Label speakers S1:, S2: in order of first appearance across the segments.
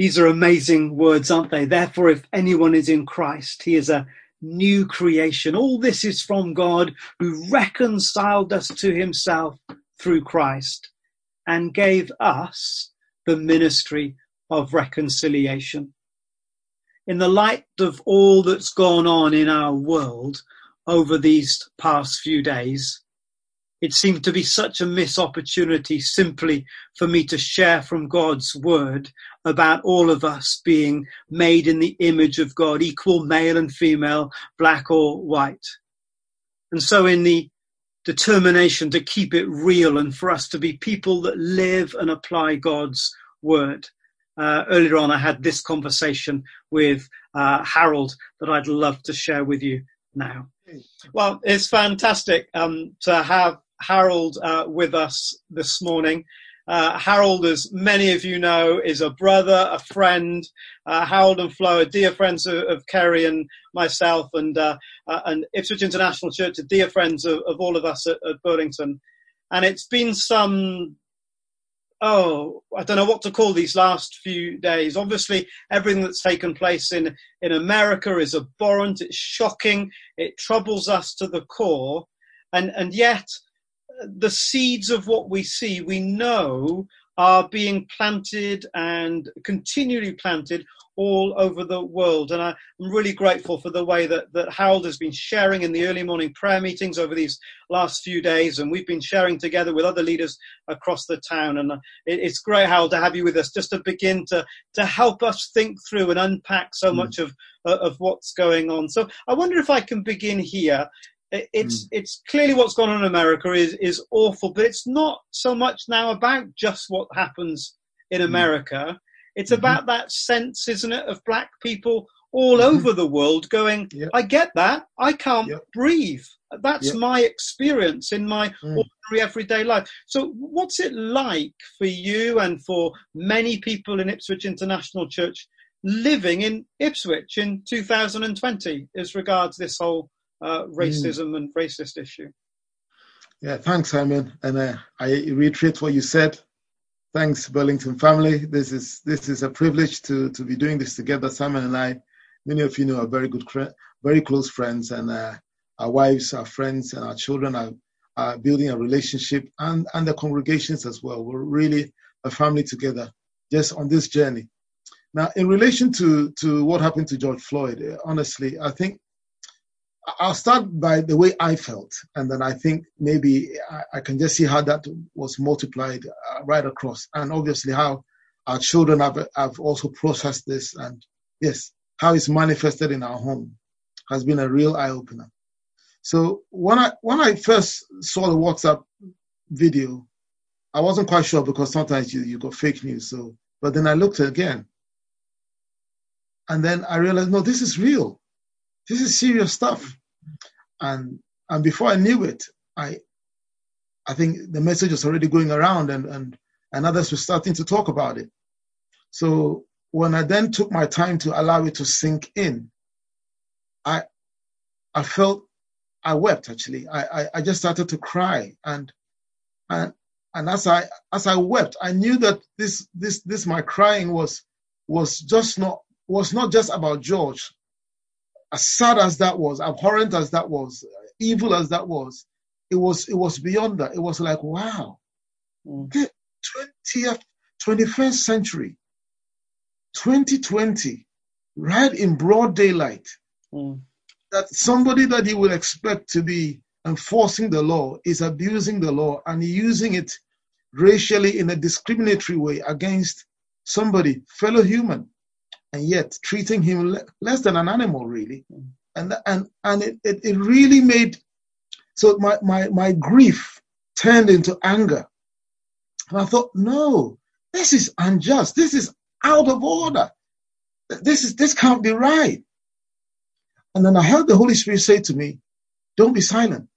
S1: These are amazing words, aren't they? Therefore, if anyone is in Christ, he is a new creation. All this is from God who reconciled us to himself through Christ and gave us the ministry of reconciliation. In the light of all that's gone on in our world over these past few days, it seemed to be such a missed opportunity simply for me to share from God's word about all of us being made in the image of God, equal male and female, black or white. And so in the determination to keep it real and for us to be people that live and apply God's word. Uh, earlier on, I had this conversation with uh, Harold that I'd love to share with you now. Well, it's fantastic um, to have Harold uh, with us this morning. Uh, Harold, as many of you know, is a brother, a friend. Uh, Harold and Flo are dear friends of, of Kerry and myself, and uh, uh, and Ipswich International Church are dear friends of, of all of us at, at, Burlington. And it's been some, oh, I don't know what to call these last few days. Obviously, everything that's taken place in in America is abhorrent. It's shocking. It troubles us to the core, and and yet the seeds of what we see, we know are being planted and continually planted all over the world. And I, am really grateful for the way that, that Harold has been sharing in the early morning prayer meetings over these last few days. And we've been sharing together with other leaders across the town. And it's great, Harold, to have you with us just to begin to, to help us think through and unpack so mm. much of, of what's going on. So I wonder if I can begin here it's mm. it's clearly what's gone on in America is is awful, but it's not so much now about just what happens in hmm. America. It's mm-hmm. about that sense, isn't it, of black people all mm-hmm. over the world going, yep. I get that. I can't yep. breathe. That's yep. my experience in my mm. ordinary everyday life. So, what's it like for you and for many people in Ipswich International Church living in Ipswich in 2020 as regards this whole uh, mm. racism mm. and racist issue.
S2: Yeah, thanks, Simon. And uh, I reiterate what you said. Thanks, Burlington family. This is this is a privilege to to be doing this together. Simon and I, many of you know, are very good, very close friends, and uh, our wives, our friends, and our children are, are building a relationship, and and the congregations as well. We're really a family together, just on this journey. Now, in relation to to what happened to George Floyd, honestly, I think I'll start by the way I felt, and then I think maybe I, I can just see how that was multiplied uh, right across, and obviously how our children have, have also processed this, and yes, how it's manifested in our home has been a real eye opener. So when I when I first saw the WhatsApp video, I wasn't quite sure because sometimes you you got fake news. So, but then I looked again, and then I realized no, this is real this is serious stuff. And and before I knew it, I I think the message was already going around and and, and others were starting to talk about it. So when I then took my time to allow it to sink in, I I felt I wept actually. I, I, I just started to cry and and and as I as I wept, I knew that this this this my crying was was just not was not just about George, as sad as that was, abhorrent as that was, evil as that was, it was it was beyond that. It was like, wow, the 20th, 21st century, 2020, right in broad daylight, mm. that somebody that you would expect to be enforcing the law is abusing the law and using it racially in a discriminatory way against somebody, fellow human and yet treating him le- less than an animal, really. And and and it, it, it really made so my, my my grief turned into anger. And I thought, no, this is unjust. This is out of order. this is this can't be right. And then I heard the Holy Spirit say to me, "Don't be silent,"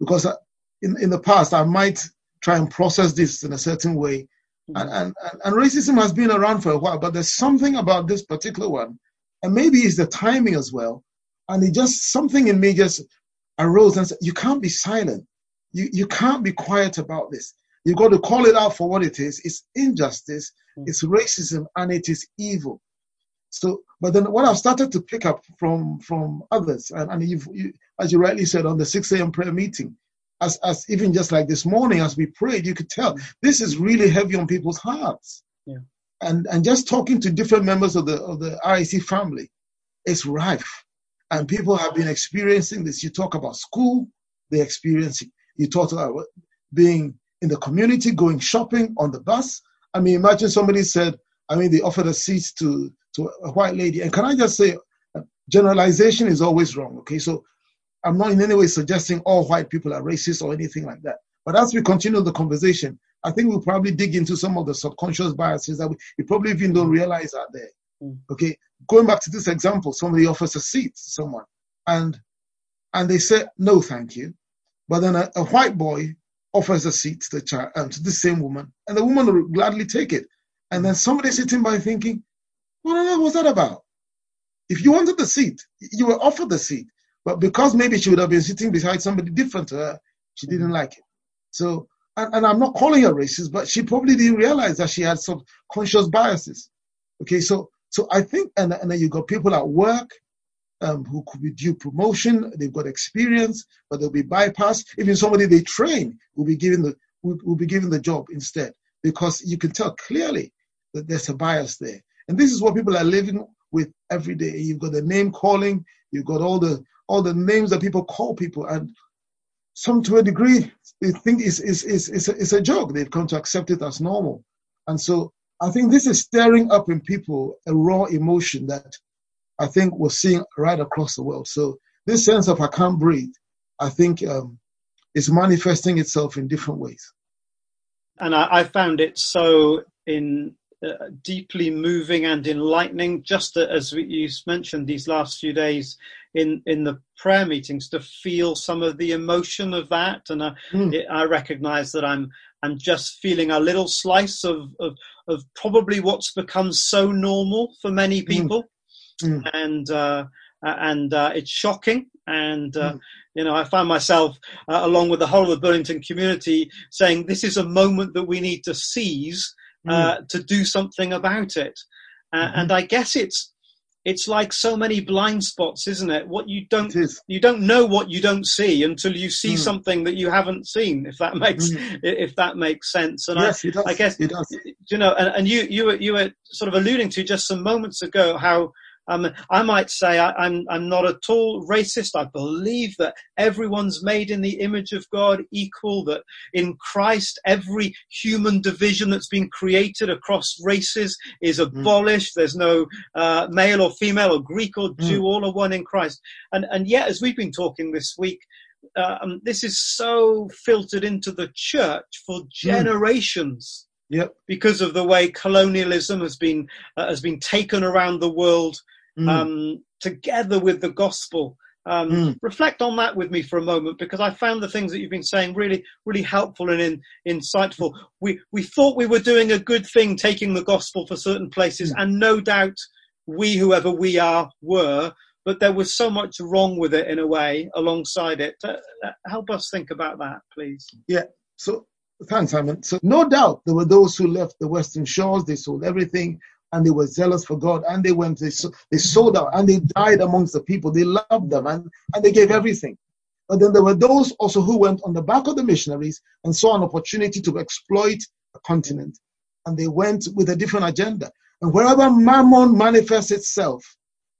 S2: because uh, in in the past I might try and process this in a certain way. And, and and racism has been around for a while, but there's something about this particular one, and maybe it's the timing as well, and it just something in me just arose and said, "You can't be silent. You you can't be quiet about this. You've got to call it out for what it is. It's injustice, mm. it's racism, and it is evil. So, but then what I've started to pick up from from others, and, and you've, you, as you rightly said on the 6 a.m. prayer meeting, as, as even just like this morning as we prayed, you could tell this is really heavy on people's hearts.
S1: Yeah.
S2: And and just talking to different members of the of the RIC family, it's rife. And people have been experiencing this. You talk about school, they're experiencing. You talk about being in the community, going shopping on the bus. I mean, imagine somebody said, I mean, they offered a seat to, to a white lady. And can I just say, uh, generalization is always wrong, okay? So I'm not in any way suggesting all white people are racist or anything like that. But as we continue the conversation, I think we'll probably dig into some of the subconscious biases that we, we probably even don't realize are there. Mm. Okay, going back to this example, somebody offers a seat to someone, and and they say no, thank you. But then a, a white boy offers a seat to the child, um, to the same woman, and the woman will gladly take it. And then somebody sitting by thinking, what on earth was that about? If you wanted the seat, you were offered the seat. But because maybe she would have been sitting beside somebody different to her, she didn't like it. So, and, and I'm not calling her racist, but she probably didn't realize that she had some conscious biases. Okay, so so I think, and, and then you got people at work um, who could be due promotion, they've got experience, but they'll be bypassed. Even somebody they train will be given the will, will be given the job instead because you can tell clearly that there's a bias there. And this is what people are living with every day. You've got the name calling, you've got all the all the names that people call people, and some to a degree they think it's, it's, it's, it's, a, it's a joke. They've come to accept it as normal. And so I think this is stirring up in people a raw emotion that I think we're seeing right across the world. So this sense of I can't breathe, I think um, is manifesting itself in different ways.
S1: And I, I found it so in uh, deeply moving and enlightening, just as we, you mentioned these last few days in in the prayer meetings, to feel some of the emotion of that. And I, mm. it, I recognise that I'm I'm just feeling a little slice of, of of probably what's become so normal for many hmm. people mm. and uh, and uh, it's shocking. And uh, mm. you know, I find myself, uh, along with the whole of the Burlington community, saying this is a moment that we need to seize mm. to do something about it. Mm-hmm. And I guess it's it's like so many blind spots, isn't it? What you don't you don't know what you don't see until you see mm. something that you haven't seen. If that makes mm. if that makes sense.
S2: And yes,
S1: I, I guess you know, and, and, you you were you were sort of alluding to just some moments ago how um, I might say I, am I'm, I'm not at all racist. I believe that everyone's made in the image of God equal, that in Christ every human division that's been created across races is mm. abolished. Mm. There's no uh, male or female or Greek or Jew, mm. all are one in Christ. And, and yet, as we've been talking this week, um, this is so filtered into the church for mm. generations.
S2: Mm. Yep.
S1: Because of the way colonialism has been uh, has been taken around the world mm. um, together with the gospel. Um, mm. Reflect on that with me for a moment because I found the things that you've been saying really, really helpful and in, insightful. We we thought we were doing a good thing taking the gospel for certain places, mm. and no doubt we, whoever we are, were. But there was so much wrong with it in a way alongside it. Uh, uh help us think about that, please.
S2: Yeah. So thanks, Simon. So no doubt there were those who left the Western shores. They sold everything and they were zealous for God and they went, they, they sold out and they died amongst the people. They loved them and, and they gave everything. But then there were those also who went on the back of the missionaries and saw an opportunity to exploit a continent. And they went with a different agenda. And wherever mammon manifests itself,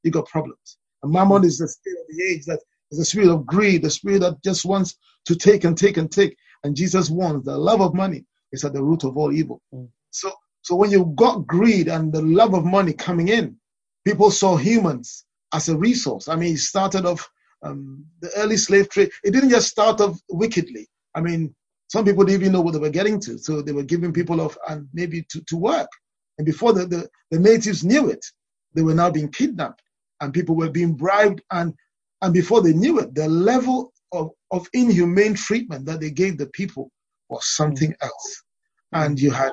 S2: you got problems. And mammon is the spirit of the age that is the spirit of greed, the spirit that just wants to take and take and take. And Jesus warns the love of money is at the root of all evil. Mm. So so when you got greed and the love of money coming in, people saw humans as a resource. I mean, it started off um, the early slave trade. It didn't just start off wickedly. I mean, some people didn't even know what they were getting to. So they were giving people off and maybe to, to work. And before the, the, the natives knew it, they were now being kidnapped and people were being bribed and and before they knew it, the level of, of inhumane treatment that they gave the people was something mm. else. And you had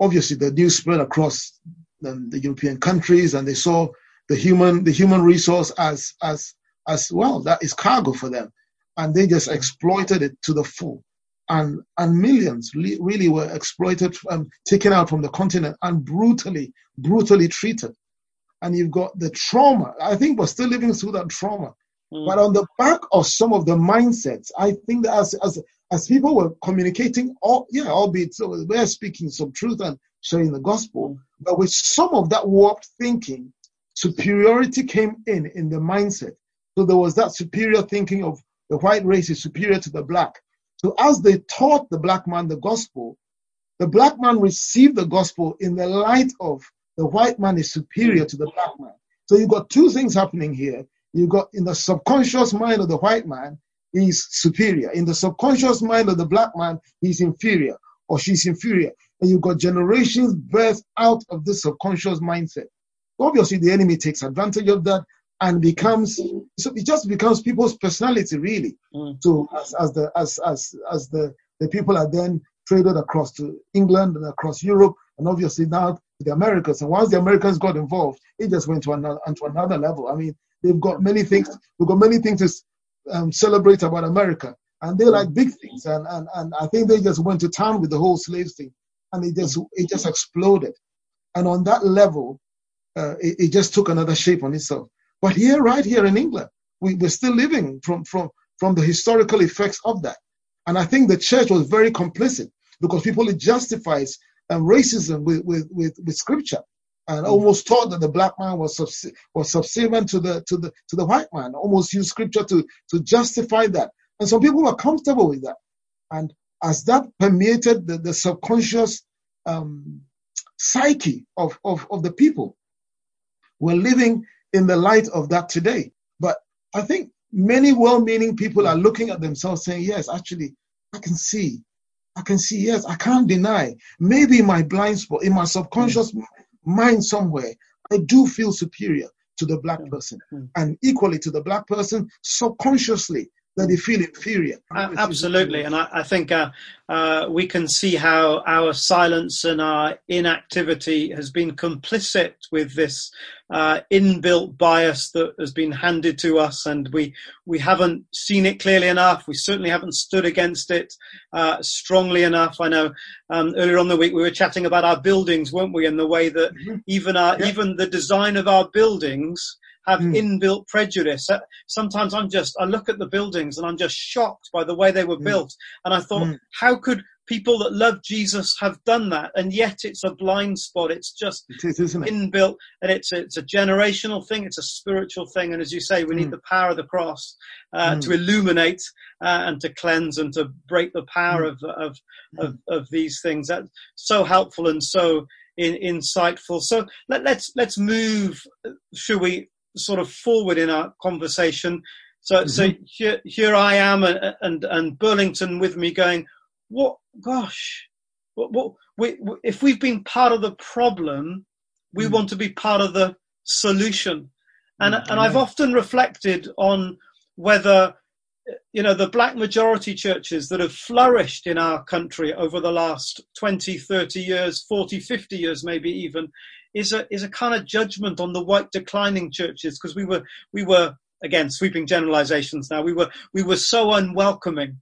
S2: obviously the news spread across the, the European countries and they saw the human the human resource as as as well. That is cargo for them. And they just exploited it to the full. And and millions really were exploited and taken out from the continent and brutally, brutally treated and you've got the trauma. I think we're still living through that trauma. Mm. But on the back of some of the mindsets, I think that as as as people were communicating, all yeah, albeit so we're speaking some truth and sharing the gospel, but with some of that warped thinking, superiority came in in the mindset. So there was that superior thinking of the white race is superior to the black. So as they taught the black man the gospel, the black man received the gospel in the light of the white man is superior to the black man. So you've got two things happening here. You've got in the subconscious mind of the white man, he's superior. In the subconscious mind of the black man, he's inferior or she's inferior. And you've got generations birthed out of this subconscious mindset. Obviously, the enemy takes advantage of that and becomes so it just becomes people's personality really. Mm. So as, as the as as as the the people are then traded across to England and across Europe and obviously now to the Americans. And once the Americans got involved, it just went to another, and to another level. I mean, they've got many things. We've got many things to um, celebrate about America, and they like big things. And, and and I think they just went to town with the whole slaves thing, and it just it just exploded. And on that level, uh, it, it, just took another shape on itself. But here, right here in England, we, we're still living from from from the historical effects of that. And I think the church was very complicit because people it justifies and racism with, with, with, with scripture and mm. almost taught that the black man was subs- was subservient to the to the to the white man. Almost used scripture to to justify that, and some people were comfortable with that. And as that permeated the, the subconscious um, psyche of, of of the people, we're living in the light of that today. But I think many well-meaning people are looking at themselves saying, "Yes, actually, I can see I can see, yes, I can't deny. Maybe my blind spot, in my subconscious mm. Mind somewhere, I do feel superior to the black mm. person. Mm. And equally to the black person, subconsciously, that they feel inferior.
S1: Absolutely, and I, I think uh, uh, we can see how our silence and our inactivity has been complicit with this uh, inbuilt bias that has been handed to us, and we we haven't seen it clearly enough. We certainly haven't stood against it uh, strongly enough. I know um, earlier on the week we were chatting about our buildings, weren't we, and the way that mm-hmm. even our yeah. even the design of our buildings have mm. inbuilt prejudice. Uh, sometimes I'm just, I look at the buildings and I'm just shocked by the way they were mm. built. And I thought, mm. how could people that love Jesus have done that? And yet it's a blind spot. It's just
S2: it is,
S1: inbuilt and it's a, it's a generational thing. It's a spiritual thing. And as you say, we need hmm. the power of the cross uh, hmm. to illuminate uh, and to cleanse and to break the power hmm. of, of, of, of these things. That's so helpful and so in, insightful. So let, let's let's move. Should we sort of forward in our conversation. So, mm-hmm. so here, here I am and, and, and Burlington with me going, what, gosh, what, what, we, if we've been part of the problem, we mm want to be part of the solution. And, mm-hmm. and I've often reflected on whether, you know, the black majority churches that have flourished in our country over the last 20, 30 years, 40, 50 years, maybe even, is a is a kind of judgment on the white declining churches because we were we were again sweeping generalizations now we were we were so unwelcoming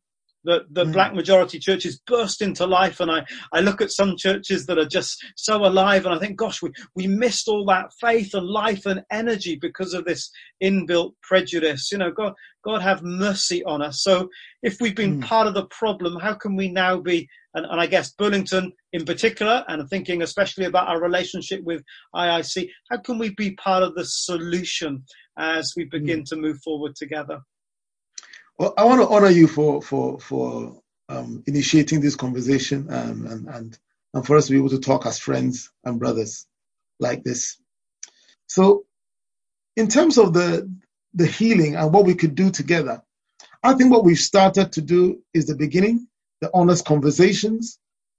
S1: that the mm. black majority churches burst into life and I, I look at some churches that are just so alive and I think gosh we, we missed all that faith and life and energy because of this inbuilt prejudice you know God God have mercy on us so if we've been mm. part of the problem how can we now be and, and I guess Burlington in particular, and thinking especially about our relationship with IIC, how can we be part of the solution as we begin mm. to move forward together?
S2: Well, I want to honor you for for for um, initiating this conversation um, and and and for us to be able to talk as friends and brothers like this. So, in terms of the the healing and what we could do together, I think what we've started to do is the beginning the honest conversations.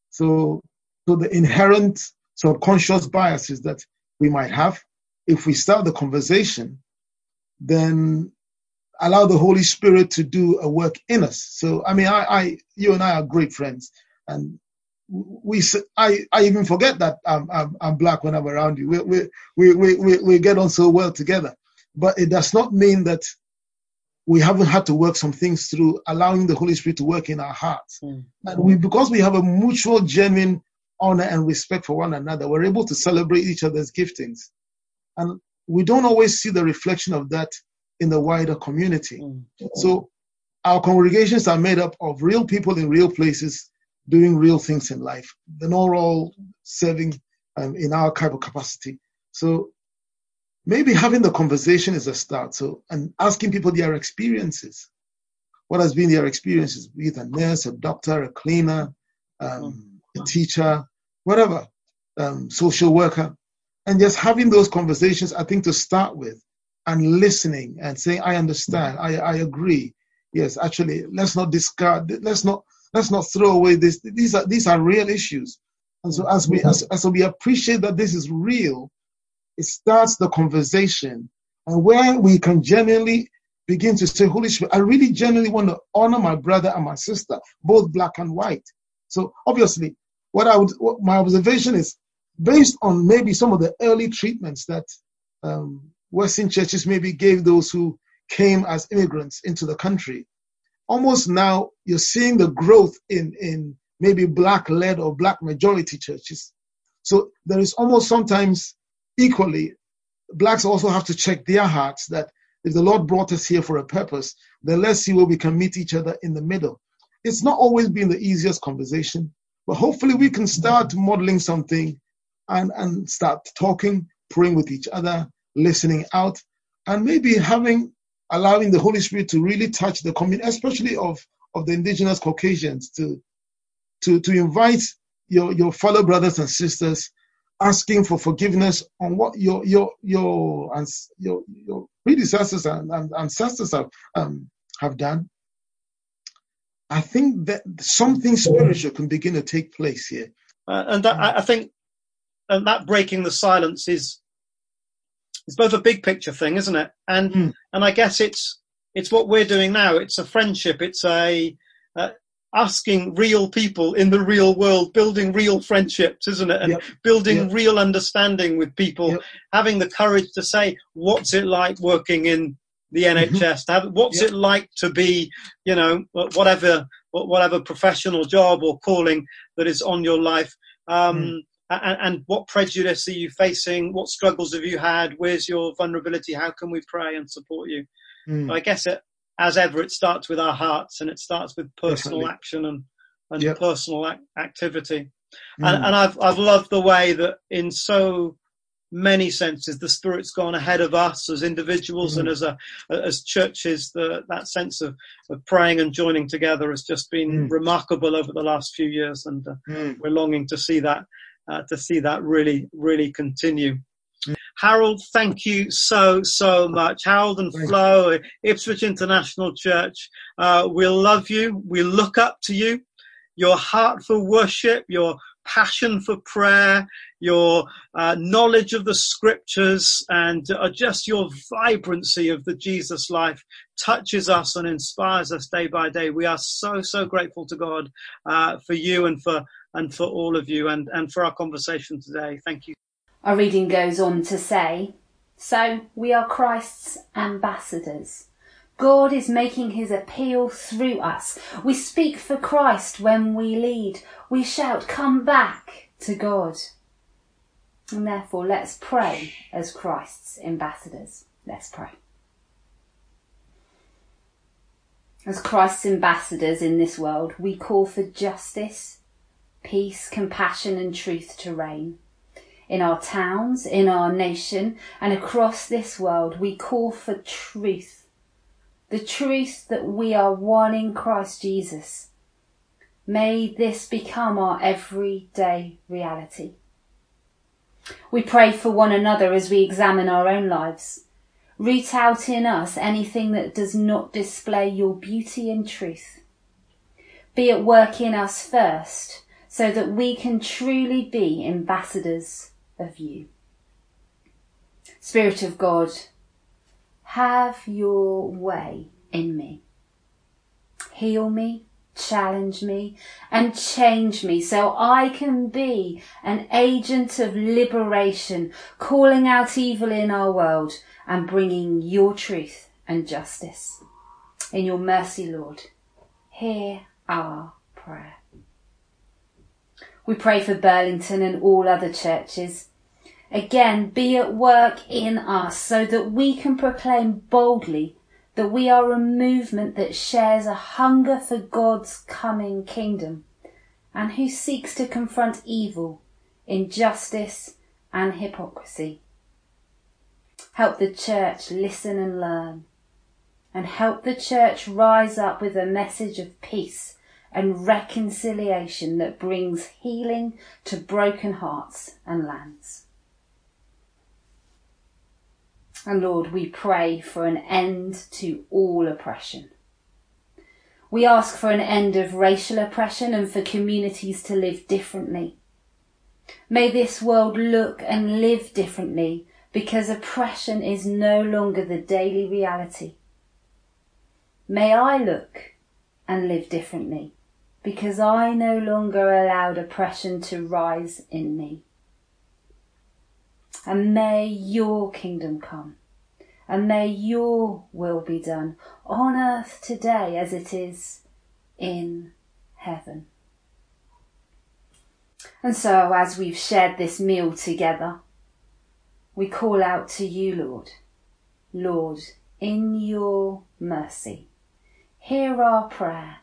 S2: So, so the inherent subconscious biases that we might have, if we start the conversation, then allow the Holy Spirit to do a work in us. So, I mean, I, I you and I are great friends, and we, I, I even forget that I'm, I'm, I'm black when I'm around you. We, we, we, we, we, we get on so well together, but it does not mean that we haven't had to work some things through, allowing the Holy Spirit to work in our hearts. Mm. And we, because we have a mutual, genuine honor and respect for one another, we're able to celebrate each other's giftings. And we don't always see the reflection of that in the wider community. Mm. So our congregations are made up of real people in real places doing real things in life. They're not all serving um, in our kind of capacity. So maybe having the conversation is a start. So and asking people their experiences. What has been their experiences? Be it a nurse, a doctor, a cleaner, um, a teacher, whatever, um, social worker, and just having those conversations. I think to start with, and listening and saying, "I understand. I I agree. Yes, actually, let's not discard. Let's not let's not throw away this. These are these are real issues. And so as we as, as we appreciate that this is real, it starts the conversation and where we can genuinely begin to say, Holy Spirit, I really genuinely want to honor my brother and my sister, both black and white. So obviously, what I would what my observation is based on maybe some of the early treatments that um, Western churches maybe gave those who came as immigrants into the country almost now you're seeing the growth in, in maybe black led or black majority churches. So there is almost sometimes equally, blacks also have to check their hearts that if the Lord brought us here for a purpose, then let's see where we can meet each other in the middle. It's not always been the easiest conversation, but hopefully we can start modeling something and, and start talking, praying with each other, listening out, and maybe having allowing the Holy Spirit to really touch the community, especially of, of the indigenous Caucasians, to, to, to invite your, your fellow brothers and sisters, asking for forgiveness on what your, your, your, your, your predecessors and, and ancestors have, um, have done. I think that something spiritual can begin to take place here.
S1: Uh, and that, I think, and that breaking the silence is it's both a big picture thing, isn't it? And mm. and I guess it's it's what we're doing now. It's a friendship. It's a uh, asking real people in the real world, building real friendships, isn't it? And yep. building yep. real understanding with people, yep. having the courage to say, what's it like working in the NHS? Mm-hmm. What's it like to be, you know, whatever, whatever professional job or calling that is on your life. Um, mm and, and, what prejudice are you facing? What struggles have you had? Where's your vulnerability? How can we pray and support you? Mm. I guess it, as ever, it starts with our hearts and it starts with personal Definitely. action and, and yep. personal ac- activity. Mm. And, and I've, I've loved the way that in so many senses the spirit's gone ahead of us as individuals mm. and as a as churches the, that sense of, of praying and joining together has just been mm. remarkable over the last few years and uh, mm. we're longing to see that uh, to see that really, really continue. Harold, thank you so, so much. Harold and Flo, Ipswich International Church, uh, we love you. We look up to you. Your heart for worship, your passion for prayer, your uh, knowledge of the scriptures, and uh, just your vibrancy of the Jesus life touches us and inspires us day by day. We are so, so grateful to God uh, for you and for and for all of you and, and for our conversation today. Thank you.
S3: Our reading goes on to say, So we are Christ's ambassadors. God is making his appeal through us. We speak for Christ when we lead. We shout, Come back to God. And therefore, let's pray as Christ's ambassadors. Let's pray. As Christ's ambassadors in this world, we call for justice, peace, compassion, and truth to reign. In our towns, in our nation, and across this world, we call for truth. The truth that we are one in Christ Jesus. May this become our everyday reality. We pray for one another as we examine our own lives. Root out in us anything that does not display your beauty and truth. Be at work in us first so that we can truly be ambassadors of you. Spirit of God, have your way in me. Heal me, challenge me, and change me so I can be an agent of liberation, calling out evil in our world and bringing your truth and justice. In your mercy, Lord, hear our prayer. We pray for Burlington and all other churches. Again, be at work in us so that we can proclaim boldly that we are a movement that shares a hunger for God's coming kingdom and who seeks to confront evil, injustice and hypocrisy. Help the church listen and learn and help the church rise up with a message of peace and reconciliation that brings healing to broken hearts and lands. And Lord, we pray for an end to all oppression. We ask for an end of racial oppression and for communities to live differently. May this world look and live differently because oppression is no longer the daily reality. May I look and live differently because I no longer allowed oppression to rise in me and may your kingdom come, and may your will be done on earth today as it is in heaven. And so, as we've shared this meal together, we call out to you, Lord. Lord, in your mercy, hear our prayer.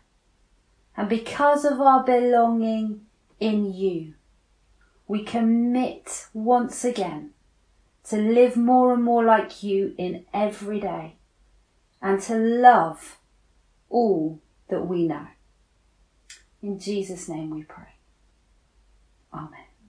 S3: And because of our belonging in you, we commit once again to live more and more like you in every day and to love all that we know. In Jesus' name we pray. Amen.